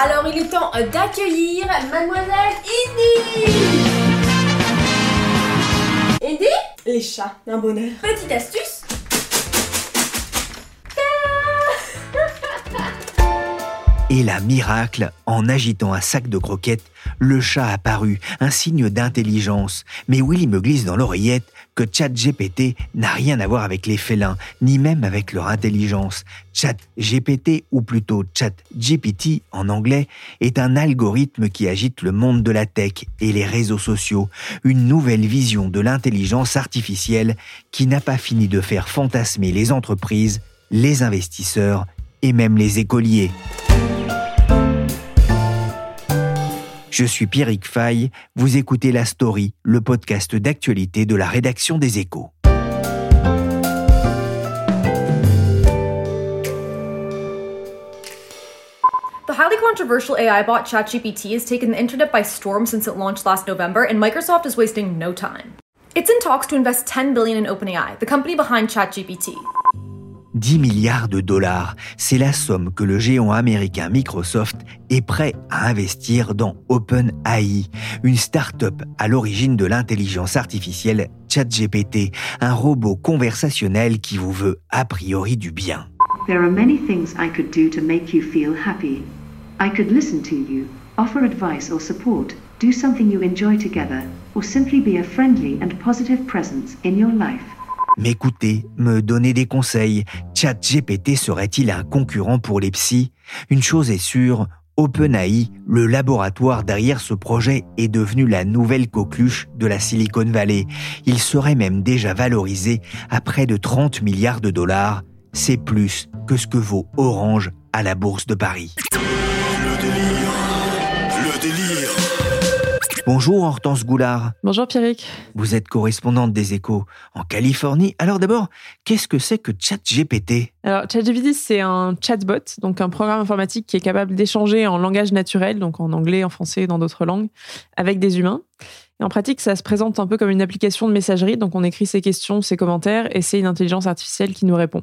Alors il est temps d'accueillir mademoiselle Indy Indy? Les chats, un bonheur. Petite astuce Et la miracle, en agitant un sac de croquettes, le chat apparut, un signe d'intelligence. Mais Willy me glisse dans l'oreillette que ChatGPT n'a rien à voir avec les félins, ni même avec leur intelligence. ChatGPT, ou plutôt ChatGPT en anglais, est un algorithme qui agite le monde de la tech et les réseaux sociaux, une nouvelle vision de l'intelligence artificielle qui n'a pas fini de faire fantasmer les entreprises, les investisseurs et même les écoliers. Je suis Pierrick Fay, vous écoutez La Story, le podcast d'actualité de la rédaction des Échos. The highly controversial AI bot ChatGPT has taken the internet by storm since it launched last November, and Microsoft is wasting no time. It's in talks to invest 10 billion in OpenAI, the company behind ChatGPT. 10 milliards de dollars, c'est la somme que le géant américain Microsoft est prêt à investir dans OpenAI, une start-up à l'origine de l'intelligence artificielle ChatGPT, un robot conversationnel qui vous veut a priori du bien. There are many things I could do to make you feel happy. I could listen to you, offer advice or support, do something you enjoy together, or simply be a friendly and positive presence in your life. M'écouter, me donner des conseils, ChatGPT serait-il un concurrent pour les psys? Une chose est sûre, OpenAI, le laboratoire derrière ce projet, est devenu la nouvelle coqueluche de la Silicon Valley. Il serait même déjà valorisé à près de 30 milliards de dollars. C'est plus que ce que vaut Orange à la Bourse de Paris. Bonjour Hortense Goulard. Bonjour Pierrick. Vous êtes correspondante des échos en Californie. Alors d'abord, qu'est-ce que c'est que ChatGPT? Alors ChatGPT, c'est un chatbot, donc un programme informatique qui est capable d'échanger en langage naturel, donc en anglais, en français, dans d'autres langues, avec des humains. Et en pratique, ça se présente un peu comme une application de messagerie. Donc, on écrit ses questions, ses commentaires, et c'est une intelligence artificielle qui nous répond.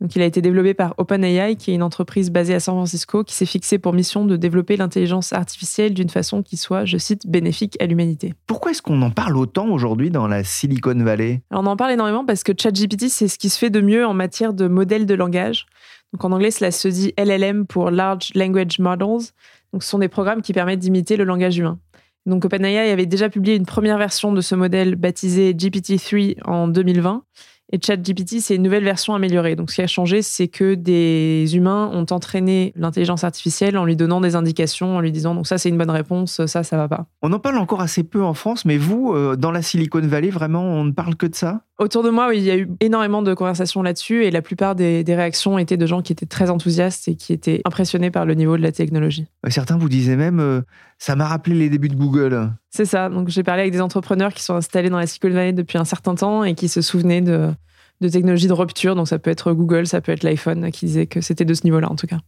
Donc, il a été développé par OpenAI, qui est une entreprise basée à San Francisco, qui s'est fixée pour mission de développer l'intelligence artificielle d'une façon qui soit, je cite, bénéfique à l'humanité. Pourquoi est-ce qu'on en parle autant aujourd'hui dans la Silicon Valley? Alors, on en parle énormément parce que ChatGPT, c'est ce qui se fait de mieux en matière de modèles de langage. Donc, en anglais, cela se dit LLM pour Large Language Models. Donc, ce sont des programmes qui permettent d'imiter le langage humain. Donc OpenAI avait déjà publié une première version de ce modèle baptisé GPT-3 en 2020. Et ChatGPT, c'est une nouvelle version améliorée. Donc, ce qui a changé, c'est que des humains ont entraîné l'intelligence artificielle en lui donnant des indications, en lui disant donc ça, c'est une bonne réponse, ça, ça va pas. On en parle encore assez peu en France, mais vous, euh, dans la Silicon Valley, vraiment, on ne parle que de ça? Autour de moi, oui, il y a eu énormément de conversations là-dessus et la plupart des, des, réactions étaient de gens qui étaient très enthousiastes et qui étaient impressionnés par le niveau de la technologie. Certains vous disaient même, euh, ça m'a rappelé les débuts de Google. C'est ça. Donc j'ai parlé avec des entrepreneurs qui sont installés dans la Silicon Valley depuis un certain temps et qui se souvenaient de, de technologies de rupture. Donc ça peut être Google, ça peut être l'iPhone, qui disait que c'était de ce niveau-là en tout cas.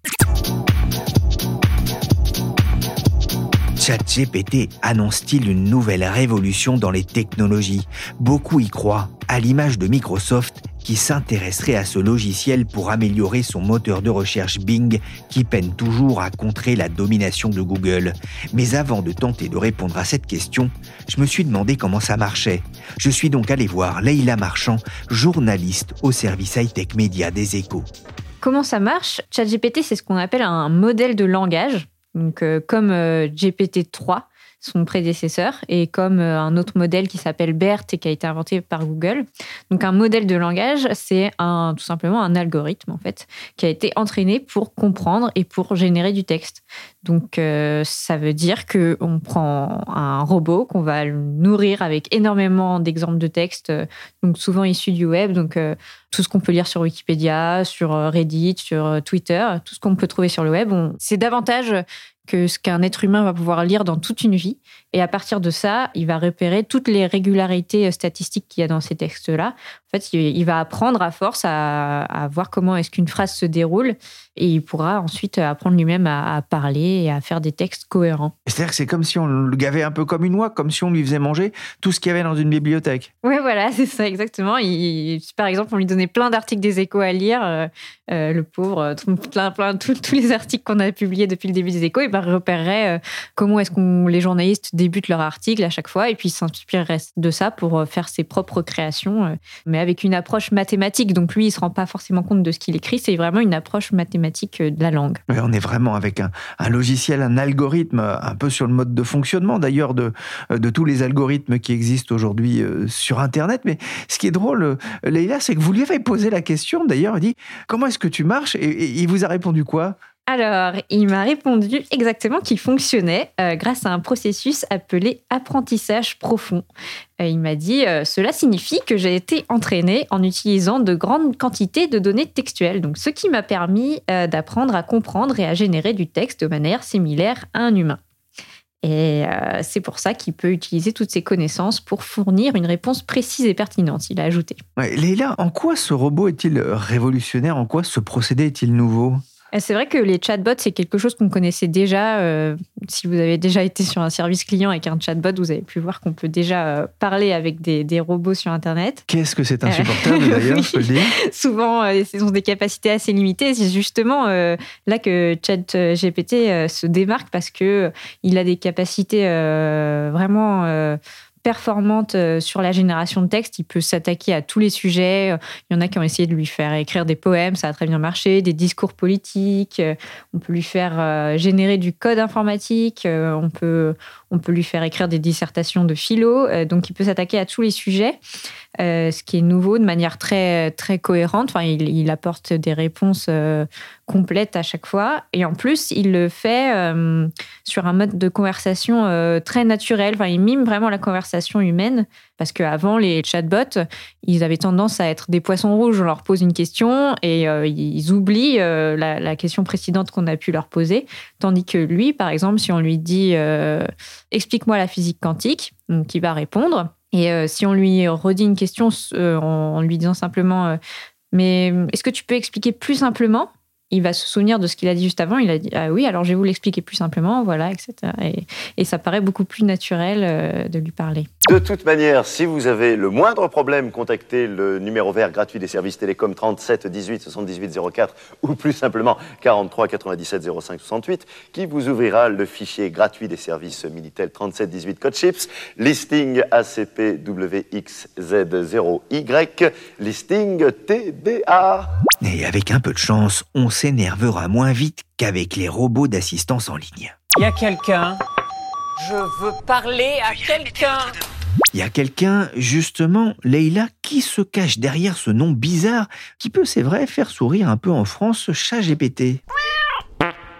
ChatGPT annonce-t-il une nouvelle révolution dans les technologies? Beaucoup y croient, à l'image de Microsoft qui s'intéresserait à ce logiciel pour améliorer son moteur de recherche Bing qui peine toujours à contrer la domination de Google. Mais avant de tenter de répondre à cette question, je me suis demandé comment ça marchait. Je suis donc allé voir Leïla Marchand, journaliste au service high-tech média des échos. Comment ça marche? ChatGPT, c'est ce qu'on appelle un modèle de langage. Donc, euh, comme euh, GPT-3, son prédécesseur, et comme euh, un autre modèle qui s'appelle BERT et qui a été inventé par Google. Donc un modèle de langage, c'est tout simplement un algorithme en fait qui a été entraîné pour comprendre et pour générer du texte. Donc euh, ça veut dire que on prend un robot qu'on va nourrir avec énormément d'exemples de texte, donc souvent issus du web, donc euh, tout ce qu'on peut lire sur Wikipédia, sur Reddit, sur Twitter, tout ce qu'on peut trouver sur le web. C'est davantage que ce qu'un être humain va pouvoir lire dans toute une vie. Et à partir de ça, il va repérer toutes les régularités statistiques qu'il y a dans ces textes-là. En fait, il va apprendre à force à, voir comment est-ce qu'une phrase se déroule et il pourra ensuite apprendre lui-même à, parler et à faire des textes cohérents. C'est-à-dire que c'est comme si on le gavait un peu comme une oie, comme si on lui faisait manger tout ce qu'il y avait dans une bibliothèque. Oui, voilà, c'est ça exactement. Il, par exemple, on lui donnait plein d'articles des échos à lire, euh, euh, le pauvre, plein, plein, tous les articles qu'on a publiés depuis le début des échos, il repérerait euh, comment est-ce que les journalistes débutent leur article à chaque fois et puis s'inspirerait de ça pour faire ses propres créations, mais avec une approche mathématique. Donc lui, il se rend pas forcément compte de ce qu'il écrit, c'est vraiment une approche mathématique de la langue. on est vraiment avec un, logiciel, un algorithme, un peu sur le mode de fonctionnement d'ailleurs de, de tous les algorithmes qui existent aujourd'hui sur Internet. Mais ce qui est drôle, Leïla, c'est que vous lui avez posé la question, d'ailleurs, il dit, comment est-ce que tu marches? Et il vous a répondu quoi? Alors, il m'a répondu exactement qu'il fonctionnait euh, grâce à un processus appelé apprentissage profond. Euh, il m'a dit euh, Cela signifie que j'ai été entraîné en utilisant de grandes quantités de données textuelles, donc ce qui m'a permis d'apprendre à comprendre et à générer du texte de manière similaire à un humain. Et c'est pour ça qu'il peut utiliser toutes ces connaissances pour fournir une réponse précise et pertinente, il a ajouté. Ouais, en quoi ce robot est-il révolutionnaire? En quoi ce procédé est-il nouveau? C'est vrai que les chatbots, c'est quelque chose qu'on connaissait déjà. Euh, si vous avez déjà été sur un service client avec un chatbot, vous avez pu voir qu'on peut déjà euh, parler avec des, robots sur Internet. Qu'est-ce que c'est insupportable d'ailleurs, je peux le dire Souvent, ils ont des capacités assez limitées. C'est justement là que ChatGPT se démarque parce que il a des capacités vraiment performante euh, sur la génération de texte. Il peut s'attaquer à tous les sujets. Il y en a qui ont essayé de lui faire écrire des poèmes, ça a très bien marché, des discours politiques. On peut lui faire euh, générer du code informatique. Euh, on peut, on peut lui faire écrire des dissertations de philo. Donc, il peut s'attaquer à tous les sujets. Euh, ce qui est nouveau de manière très, très cohérente. Enfin, il, apporte des réponses euh, complètes à chaque fois. Et en plus, il le fait euh, sur un mode de conversation très naturel. Enfin, il mime vraiment la conversation humaine. Parce qu'avant, les chatbots, ils avaient tendance à être des poissons rouges. On leur pose une question et ils oublient la, la, question précédente qu'on a pu leur poser. Tandis que lui, par exemple, si on lui dit Explique-moi la physique quantique, donc il va répondre. Et euh, si on lui redit une question euh, en, lui disant simplement euh, Mais est-ce que tu peux expliquer plus simplement? Il va se souvenir de ce qu'il a dit juste avant. Il a dit Ah oui, alors je vais vous l'expliquer plus simplement, voilà, etc. Et, et, ça paraît beaucoup plus naturel de lui parler. De toute manière, si vous avez le moindre problème, contactez le numéro vert gratuit des services télécoms 37 18 78 04 ou plus simplement 43 97 05 68 qui vous ouvrira le fichier gratuit des services Minitel 37 18 code chips, listing ACPWXZ0Y, listing TBA. Et avec un peu de chance, on s'énervera moins vite qu'avec les robots d'assistance en ligne. Il y a quelqu'un je veux parler à quelqu'un. Il y a quelqu'un, justement, Leïla, qui se cache derrière ce nom bizarre qui peut, c'est vrai, faire sourire un peu en France ChatGPT.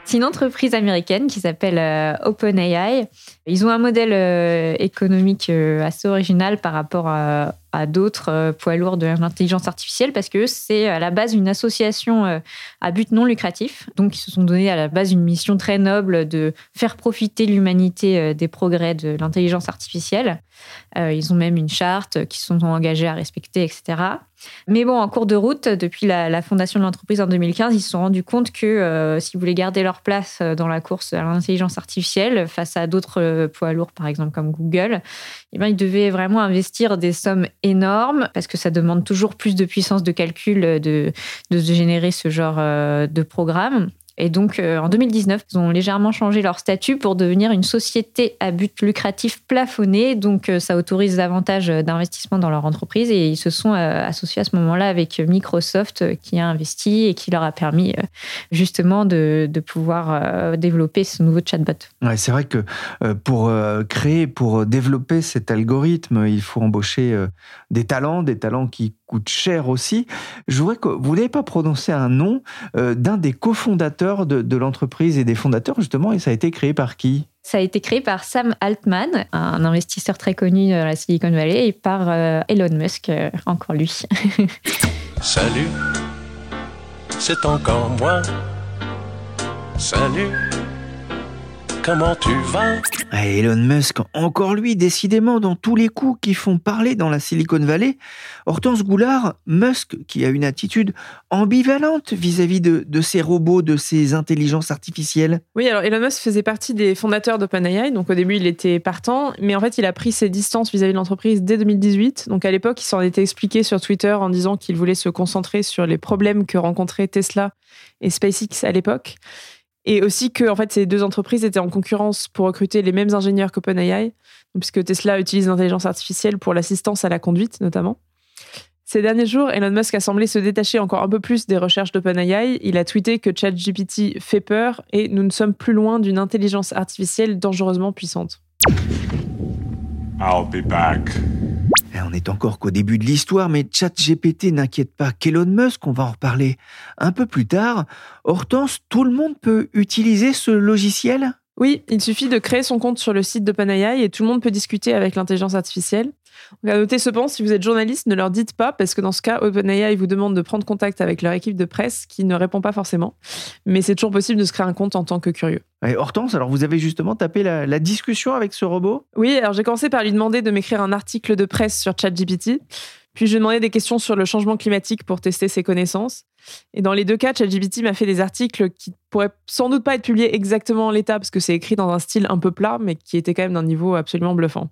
C'est une entreprise américaine qui s'appelle euh, OpenAI. Ils ont un modèle euh, économique euh, assez original par rapport à, d'autres poids lourds de l'intelligence artificielle parce que c'est à la base une association à but non lucratif. Donc, ils se sont donné à la base une mission très noble de faire profiter l'humanité des progrès de l'intelligence artificielle. Ils ont même une charte qui sont engagés à respecter, etc. Mais bon, en cours de route, depuis la, fondation de l'entreprise en 2015, ils se sont rendus compte que si vous voulez garder leur place dans la course à l'intelligence artificielle face à d'autres poids lourds, par exemple comme Google, eh bien, ils devaient vraiment investir des sommes énorme parce que ça demande toujours plus de puissance de calcul de, de générer ce genre de programme. Et donc, euh, en 2019, ils ont légèrement changé leur statut pour devenir une société à but lucratif plafonné. Donc, euh, ça autorise davantage d'investissement dans leur entreprise. Et ils se sont euh, associés à ce moment-là avec Microsoft qui a investi et qui leur a permis justement de, de pouvoir développer ce nouveau chatbot. Ouais, c'est vrai que pour créer, pour développer cet algorithme, il faut embaucher des talents, des talents qui coûtent cher aussi. Je voudrais que vous n'avez pas prononcé un nom d'un des cofondateurs de, l'entreprise et des fondateurs, justement, et ça a été créé par qui? Ça a été créé par Sam Altman, un investisseur très connu dans la Silicon Valley, et par euh, Elon Musk, euh, encore lui. Salut, c'est encore moi. Salut comment tu vas? Ah, Elon Musk, encore lui, décidément, dans tous les coups qui font parler dans la Silicon Valley. Hortense Goulard, Musk, qui a une attitude ambivalente vis-à-vis de, de ces robots, de ces intelligences artificielles. Oui, alors Elon Musk faisait partie des fondateurs d'OpenAI, donc au début il était partant, mais en fait il a pris ses distances vis-à-vis de l'entreprise dès 2018. Donc à l'époque, il s'en était expliqué sur Twitter en disant qu'il voulait se concentrer sur les problèmes que rencontraient Tesla et SpaceX à l'époque. Et aussi que en fait, ces deux entreprises étaient en concurrence pour recruter les mêmes ingénieurs qu'OpenAI, puisque Tesla utilise l'intelligence artificielle pour l'assistance à la conduite notamment. Ces derniers jours, Elon Musk a semblé se détacher encore un peu plus des recherches d'OpenAI. Il a tweeté que ChatGPT fait peur et nous ne sommes plus loin d'une intelligence artificielle dangereusement puissante. I'll be back. Eh, on est encore qu'au début de l'histoire, mais ChatGPT n'inquiète pas qu'Elon Musk, on va en reparler un peu plus tard. Hortense, tout le monde peut utiliser ce logiciel? Oui, il suffit de créer son compte sur le site d'OpenAI et tout le monde peut discuter avec l'intelligence artificielle. On va noter cependant, si vous êtes journaliste, ne leur dites pas, parce que dans ce cas, OpenAI vous demande de prendre contact avec leur équipe de presse qui ne répond pas forcément. Mais c'est toujours possible de se créer un compte en tant que curieux. Et Hortense, alors vous avez justement tapé la, la discussion avec ce robot? Oui, alors j'ai commencé par lui demander de m'écrire un article de presse sur ChatGPT. Puis je lui ai demandé des questions sur le changement climatique pour tester ses connaissances. Et dans les deux cas, ChatGPT m'a fait des articles qui pourraient sans doute pas être publiés exactement en l'état, parce que c'est écrit dans un style un peu plat, mais qui était quand même d'un niveau absolument bluffant.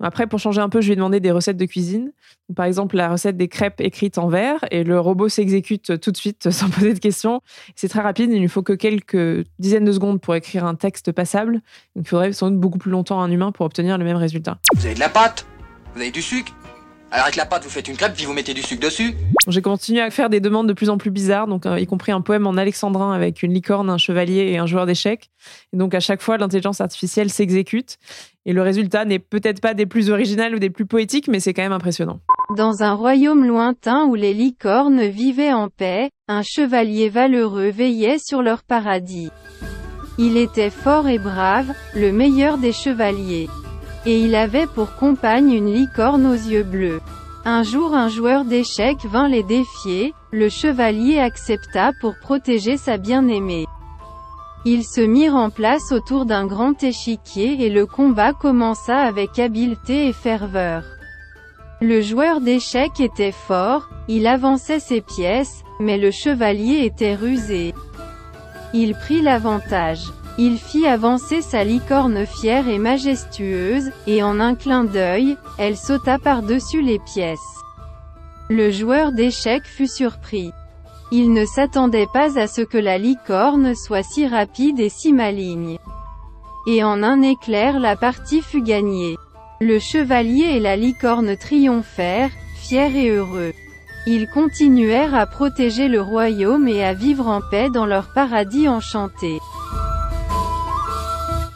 Après, pour changer un peu, je lui ai demandé des recettes de cuisine. Par exemple, la recette des crêpes écrites en vert, et le robot s'exécute tout de suite sans poser de questions. C'est très rapide, il ne faut que quelques dizaines de secondes pour écrire un texte passable. Il faudrait sans doute beaucoup plus longtemps à un humain pour obtenir le même résultat. Vous avez de la pâte? Vous avez du sucre? Alors avec la pâte, vous faites une crêpe, puis vous mettez du sucre dessus. J'ai continué à faire des demandes de plus en plus bizarres, donc euh, y compris un poème en alexandrin avec une licorne, un chevalier et un joueur d'échecs. Et donc à chaque fois, l'intelligence artificielle s'exécute. Et le résultat n'est peut-être pas des plus originales ou des plus poétiques, mais c'est quand même impressionnant. Dans un royaume lointain où les licornes vivaient en paix, un chevalier valeureux veillait sur leur paradis. Il était fort et brave, le meilleur des chevaliers et il avait pour compagne une licorne aux yeux bleus. Un jour un joueur d'échecs vint les défier, le chevalier accepta pour protéger sa bien-aimée. Ils se mirent en place autour d'un grand échiquier et le combat commença avec habileté et ferveur. Le joueur d'échecs était fort, il avançait ses pièces, mais le chevalier était rusé. Il prit l'avantage. Il fit avancer sa licorne fière et majestueuse, et en un clin d'œil, elle sauta par-dessus les pièces. Le joueur d'échecs fut surpris. Il ne s'attendait pas à ce que la licorne soit si rapide et si maligne. Et en un éclair la partie fut gagnée. Le chevalier et la licorne triomphèrent, fiers et heureux. Ils continuèrent à protéger le royaume et à vivre en paix dans leur paradis enchanté.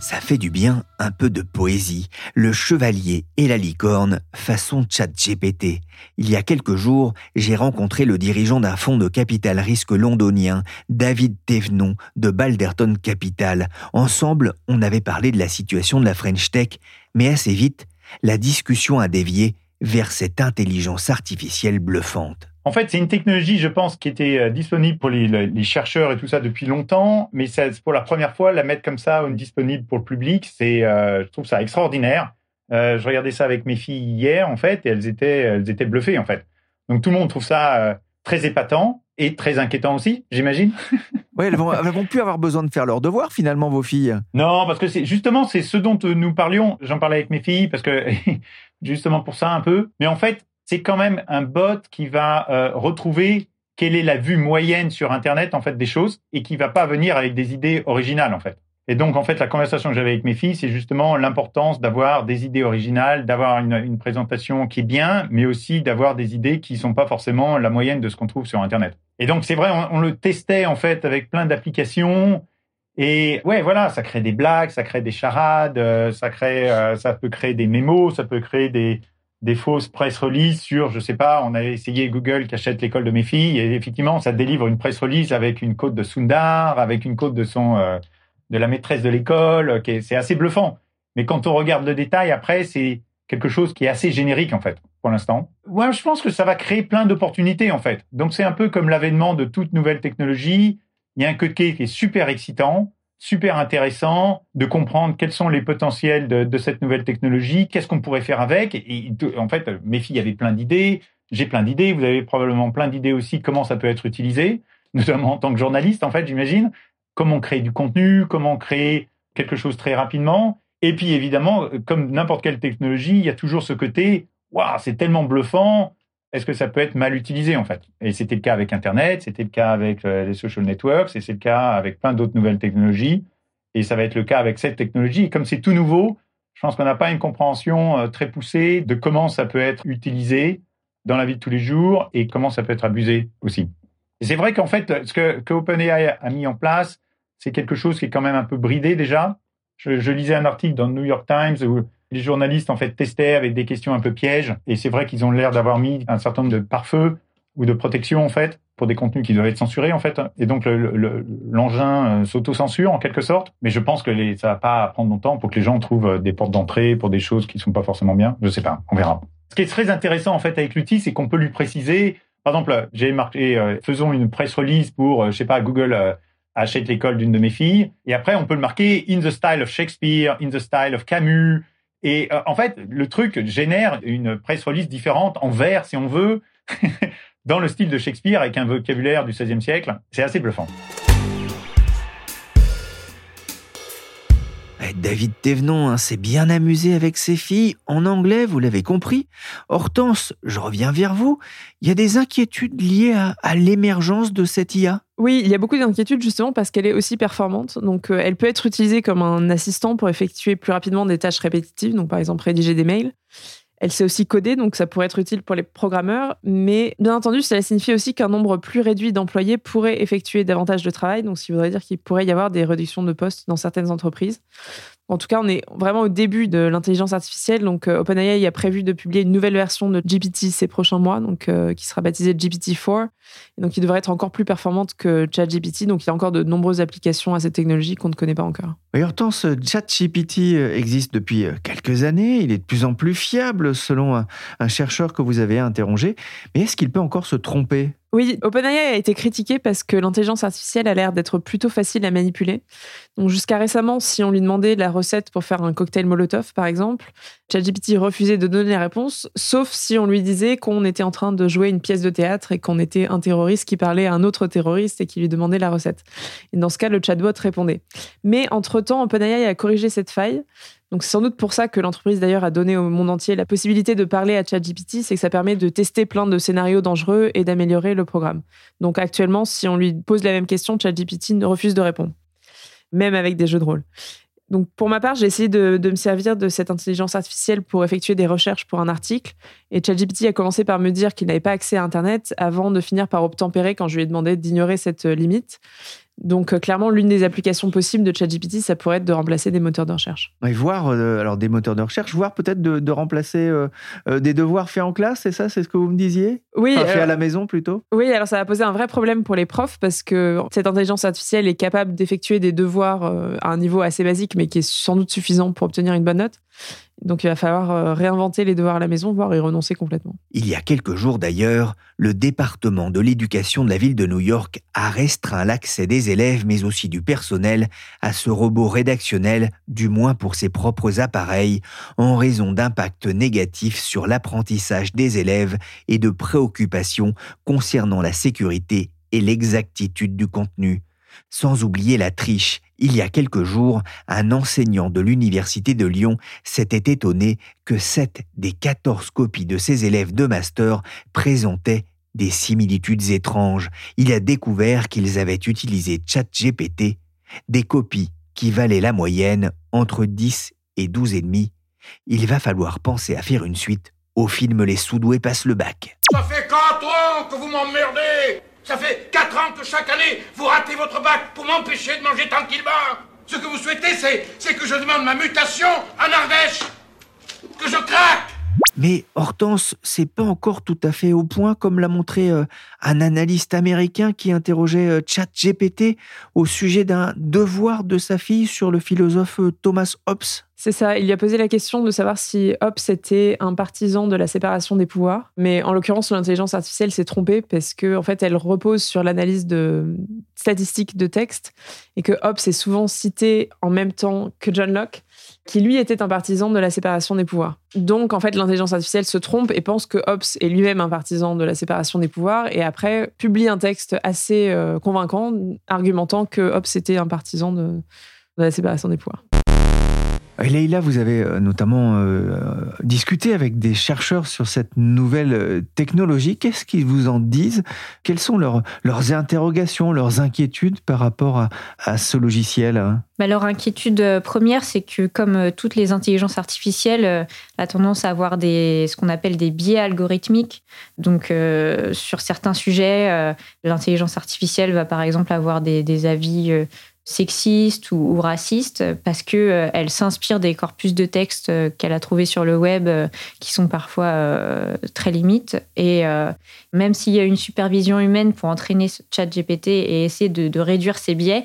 Ça fait du bien un peu de poésie. Le chevalier et la licorne façon chat GPT. Il y a quelques jours, j'ai rencontré le dirigeant d'un fonds de capital risque londonien, David Thévenon, de Balderton Capital. Ensemble, on avait parlé de la situation de la French Tech, mais assez vite, la discussion a dévié vers cette intelligence artificielle bluffante. En fait, c'est une technologie, je pense, qui était euh, disponible pour les, chercheurs et tout ça depuis longtemps, mais c'est pour la première fois la mettre comme ça, disponible pour le public, c'est, euh, je trouve ça extraordinaire. Euh, je regardais ça avec mes filles hier, en fait, et elles étaient, elles étaient bluffées, en fait. Donc tout le monde trouve ça très épatant et très inquiétant aussi, j'imagine. oui, elles vont, elles vont plus avoir besoin de faire leurs devoirs finalement, vos filles. Non, parce que c'est justement c'est ce dont nous parlions. J'en parlais avec mes filles parce que justement pour ça un peu. Mais en fait, c'est quand même un bot qui va euh, retrouver quelle est la vue moyenne sur Internet en fait des choses et qui va pas venir avec des idées originales en fait. Et donc en fait la conversation que j'avais avec mes filles, c'est justement l'importance d'avoir des idées originales, d'avoir une, une, présentation qui est bien, mais aussi d'avoir des idées qui sont pas forcément la moyenne de ce qu'on trouve sur Internet. Et donc c'est vrai, on, on, le testait en fait avec plein d'applications. Et ouais, voilà, ça crée des blagues, ça crée des charades, euh, ça crée, euh, ça peut créer des mémos, ça peut créer des, des fausses press release sur, je sais pas, on avait essayé Google qui achète l'école de mes filles et effectivement, ça délivre une press release avec une côte de Sundar, avec une côte de son, euh, de la maîtresse de l'école, qui c'est assez bluffant. Mais quand on regarde le détail, après, c'est quelque chose qui est assez générique en fait pour l'instant. Ouais, je pense que ça va créer plein d'opportunités en fait. Donc c'est un peu comme l'avènement de toute nouvelle technologie. Il y a un côté qui est super excitant super intéressant de comprendre quels sont les potentiels de, cette nouvelle technologie, qu'est-ce qu'on pourrait faire avec. En fait, mes filles avaient plein d'idées, j'ai plein d'idées, vous avez probablement plein d'idées aussi comment ça peut être utilisé, notamment en tant que journaliste, en fait, j'imagine. Comment créer du contenu, comment créer quelque chose très rapidement. Et puis évidemment, comme n'importe quelle technologie, il y a toujours ce côté, waouh, c'est tellement bluffant, est-ce que ça peut être mal utilisé en fait? Et c'était le cas avec Internet, c'était le cas avec euh, les social networks, et c'est le cas avec plein d'autres nouvelles technologies, et ça va être le cas avec cette technologie. Et comme c'est tout nouveau, je pense qu'on n'a pas une compréhension euh, très poussée de comment ça peut être utilisé dans la vie de tous les jours et comment ça peut être abusé aussi. Et c'est vrai qu'en fait, ce que, OpenAI a mis en place, c'est quelque chose qui est quand même un peu bridé déjà. Je, je lisais un article dans le New York Times où les journalistes en fait testaient avec des questions un peu pièges et c'est vrai qu'ils ont l'air d'avoir mis un certain nombre de pare-feux ou de protections en fait pour des contenus qui doivent être censurés en fait. Et donc l'engin le, euh, s'auto-censure en quelque sorte. Mais je pense que les, ça va pas prendre longtemps pour que les gens trouvent euh, des portes d'entrée pour des choses qui sont pas forcément bien. Je sais pas. On verra. Ce qui est très intéressant en fait avec l'outil c'est qu'on peut lui préciser. Par exemple j'ai marqué euh, faisons une press release pour je sais pas Google achète l'école d'une de mes filles. Et après on peut le marquer in the style of Shakespeare in the style of Camus et euh, en fait, le truc génère une presse release différente en vers, si on veut, dans le style de Shakespeare, avec un vocabulaire du XVIe siècle. C'est assez bluffant. David Thévenon hein, s'est bien amusé avec ses filles en anglais, vous l'avez compris. Hortense, je reviens vers vous. Il y a des inquiétudes liées à, l'émergence de cette IA oui, il y a beaucoup d'inquiétudes justement parce qu'elle est aussi performante. Donc, euh, elle peut être utilisée comme un assistant pour effectuer plus rapidement des tâches répétitives, donc par exemple rédiger des mails. Elle sait aussi coder, donc ça pourrait être utile pour les programmeurs. Mais bien entendu, cela signifie aussi qu'un nombre plus réduit d'employés pourrait effectuer davantage de travail. Donc, ce qui voudrait dire qu'il pourrait y avoir des réductions de postes dans certaines entreprises. En tout cas, on est vraiment au début de l'intelligence artificielle. Donc, euh, OpenAI a prévu de publier une nouvelle version de GPT ces prochains mois, donc euh, qui sera baptisée GPT-4, et donc qui devrait être encore plus performante que ChatGPT. Donc, il y a encore de nombreuses applications à cette technologie qu'on ne connaît pas encore. Et ce ChatGPT euh, existe depuis quelques années. Il est de plus en plus fiable, selon un, un chercheur que vous avez interrogé. Mais est-ce qu'il peut encore se tromper? Oui, OpenAI a été critiqué parce que l'intelligence artificielle a l'air d'être plutôt facile à manipuler. Donc jusqu'à récemment, si on lui demandait la recette pour faire un cocktail Molotov, par exemple, ChatGPT refusait de donner la réponse, sauf si on lui disait qu'on était en train de jouer une pièce de théâtre et qu'on était un terroriste qui parlait à un autre terroriste et qui lui demandait la recette. Et dans ce cas, le chatbot répondait. Mais entre-temps, OpenAI a corrigé cette faille. Donc c'est sans doute pour ça que l'entreprise d'ailleurs a donné au monde entier la possibilité de parler à ChatGPT, c'est que ça permet de tester plein de scénarios dangereux et d'améliorer le programme. Donc actuellement, si on lui pose la même question, ChatGPT refuse de répondre, même avec des jeux de rôle. Donc pour ma part, j'ai essayé de, de, me servir de cette intelligence artificielle pour effectuer des recherches pour un article. Et ChatGPT a commencé par me dire qu'il n'avait pas accès à Internet avant de finir par obtempérer quand je lui ai demandé d'ignorer cette limite. Donc euh, clairement, l'une des applications possibles de ChatGPT, ça pourrait être de remplacer des moteurs de recherche. Et voir, euh, alors des moteurs de recherche, voir peut-être de, de, remplacer euh, des devoirs faits en classe, c'est ça, c'est ce que vous me disiez? Oui. Enfin, à la maison plutôt? Oui, alors ça va poser un vrai problème pour les profs parce que cette intelligence artificielle est capable d'effectuer des devoirs à un niveau assez basique, mais qui est sans doute suffisant pour obtenir une bonne note. Donc il va falloir euh, réinventer les devoirs à la maison, voire y renoncer complètement. Il y a quelques jours d'ailleurs, le département de l'éducation de la ville de New York a restreint l'accès des élèves, mais aussi du personnel, à ce robot rédactionnel, du moins pour ses propres appareils, en raison d'impacts négatifs sur l'apprentissage des élèves et de préoccupations concernant la sécurité et l'exactitude du contenu. Sans oublier la triche. Il y a quelques jours, un enseignant de l'Université de Lyon s'était étonné que 7 des 14 copies de ses élèves de master présentaient des similitudes étranges. Il a découvert qu'ils avaient utilisé ChatGPT, des copies qui valaient la moyenne entre 10 et 12 et demi. Il va falloir penser à faire une suite au film Les Soudoués passent le bac. Ça fait 4 ans que vous m'emmerdez Ça fait 4 ans que chaque année, vous ratez votre bac pour m'empêcher de manger tranquillement. Ce que vous souhaitez, c'est, c'est que je demande ma mutation en Ardèche. Que je craque mais Hortense, c'est pas encore tout à fait au point, comme l'a montré euh, un analyste américain qui interrogeait euh, ChatGPT au sujet d'un devoir de sa fille sur le philosophe euh, Thomas Hobbes. C'est ça, il lui a posé la question de savoir si Hobbes était un partisan de la séparation des pouvoirs. Mais en l'occurrence, l'intelligence artificielle s'est trompée parce que en fait, elle repose sur l'analyse de statistiques de texte et que Hobbes est souvent cité en même temps que John Locke qui lui était un partisan de la séparation des pouvoirs. Donc en fait l'intelligence artificielle se trompe et pense que Hobbes est lui-même un partisan de la séparation des pouvoirs et après publie un texte assez euh, convaincant argumentant que Hobbes était un partisan de la séparation des pouvoirs. Leïla, vous avez euh, notamment euh, discuté avec des chercheurs sur cette nouvelle euh, technologie. Qu'est-ce qu'ils vous en disent? Quelles sont leurs, leurs interrogations, leurs inquiétudes par rapport à, ce logiciel? Bah, Leur inquiétude première, c'est que comme toutes les intelligences artificielles, a tendance à avoir des, ce qu'on appelle des biais algorithmiques. Donc, sur certains sujets, l'intelligence artificielle va par exemple avoir des avis sexiste ou, raciste parce que euh, elle s'inspire des corpus de textes euh, qu'elle a trouvés sur le web euh, qui sont parfois très limites. Et même s'il y a une supervision humaine pour entraîner ce chat GPT et essayer de, de réduire ces biais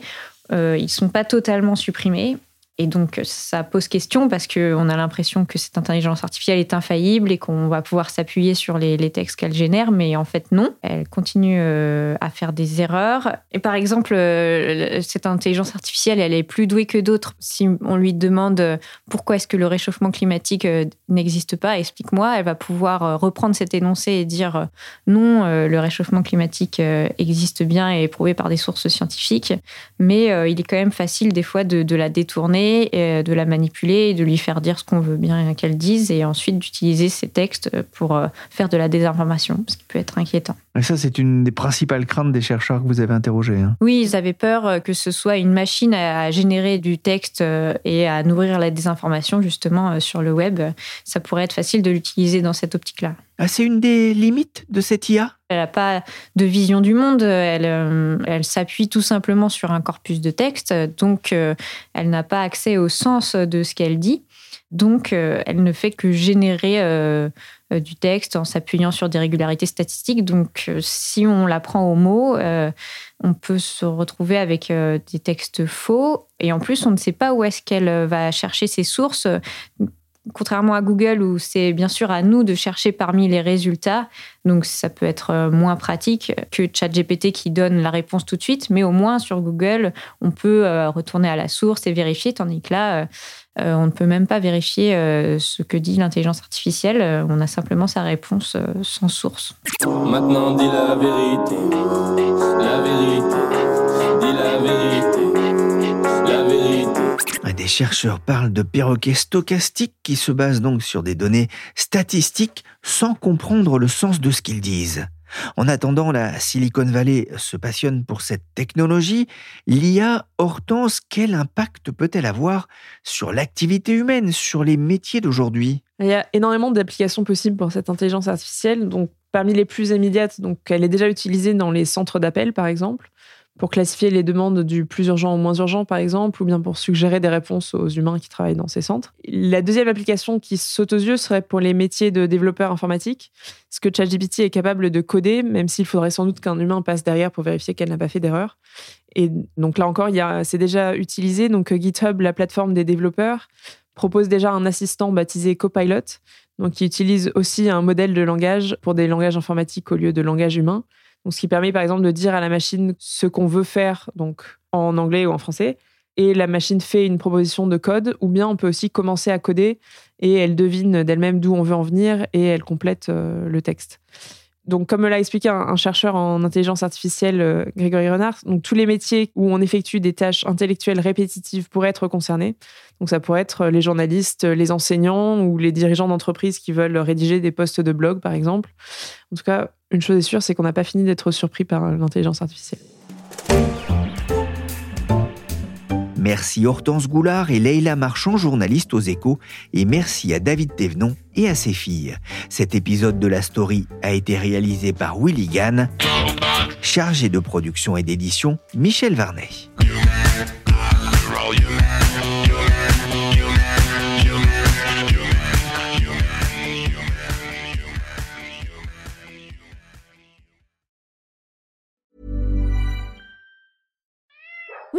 ils sont pas totalement supprimés et donc, ça pose question parce qu'on a l'impression que cette intelligence artificielle est infaillible et qu'on va pouvoir s'appuyer sur les, textes qu'elle génère, mais en fait, non. Elle continue euh, à faire des erreurs. Et par exemple, euh, cette intelligence artificielle, elle est plus douée que d'autres. Si on lui demande euh, pourquoi est-ce que le réchauffement climatique n'existe pas, explique-moi, elle va pouvoir reprendre cet énoncé et dire non, le réchauffement climatique existe bien et est prouvé par des sources scientifiques, mais il est quand même facile des fois de la détourner euh, de la manipuler et de lui faire dire ce qu'on veut bien qu'elle dise et ensuite d'utiliser ces textes pour euh, faire de la désinformation, ce qui peut être inquiétant. Et ça, c'est une des principales craintes des chercheurs que vous avez interrogés. Hein. Oui, ils avaient peur euh, que ce soit une machine à générer du texte et à nourrir la désinformation justement sur le web. Ça pourrait être facile de l'utiliser dans cette optique-là. Ah, c'est une des limites de cette IA Elle n'a pas de vision du monde, elle, euh, elle s'appuie tout simplement sur un corpus de texte, donc euh, elle n'a pas accès au sens de ce qu'elle dit. Donc, euh, elle ne fait que générer du texte en s'appuyant sur des régularités statistiques. Donc, si on la prend au mot, on peut se retrouver avec des textes faux. Et en plus, on ne sait pas où est-ce qu'elle va chercher ses sources contrairement à Google où c'est bien sûr à nous de chercher parmi les résultats, donc ça peut être euh, moins pratique que ChatGPT qui donne la réponse tout de suite, mais au moins sur Google, on peut euh, retourner à la source et vérifier, tandis que là, euh, on ne peut même pas vérifier ce que dit l'intelligence artificielle, on a simplement sa réponse sans source. Maintenant dis la vérité, la vérité, chercheurs parlent de perroquets stochastiques qui se basent donc sur des données statistiques sans comprendre le sens de ce qu'ils disent. En attendant, la Silicon Valley se passionne pour cette technologie. L'IA, Hortense, quel impact peut-elle avoir sur l'activité humaine, sur les métiers d'aujourd'hui? Il y a énormément d'applications possibles pour cette intelligence artificielle. Donc, parmi les plus immédiates, elle est déjà utilisée dans les centres d'appel, par exemple pour classifier les demandes du plus urgent au moins urgent, par exemple, ou bien pour suggérer des réponses aux humains qui travaillent dans ces centres. La deuxième application qui saute aux yeux serait pour les métiers de développeur informatique, ce que ChatGPT est capable de coder, même s'il faudrait sans doute qu'un humain passe derrière pour vérifier qu'elle n'a pas fait d'erreur? Et donc là encore, c'est déjà utilisé. Donc GitHub, la plateforme des développeurs, propose déjà un assistant baptisé Copilot, donc qui utilise aussi un modèle de langage pour des langages informatiques au lieu de langage humain. Ce qui permet par exemple de dire à la machine ce qu'on veut faire, donc en anglais ou en français, et la machine fait une proposition de code, ou bien on peut aussi commencer à coder et elle devine d'elle-même d'où on veut en venir et elle complète euh, le texte. Donc, comme l'a expliqué un, chercheur en intelligence artificielle, euh, Grégory Renard, tous les métiers où on effectue des tâches intellectuelles répétitives pourraient être concernés. Donc, ça pourrait être les journalistes, les enseignants ou les dirigeants d'entreprises qui veulent rédiger des posts de blog, par exemple. En tout cas, une chose est sûre, c'est qu'on n'a pas fini d'être surpris par l'intelligence artificielle. Merci Hortense Goulard et Leïla Marchand, journalistes aux échos, et merci à David Thévenon et à ses filles. Cet épisode de la story a été réalisé par Willy Gann, chargé de production et d'édition Michel Varnet.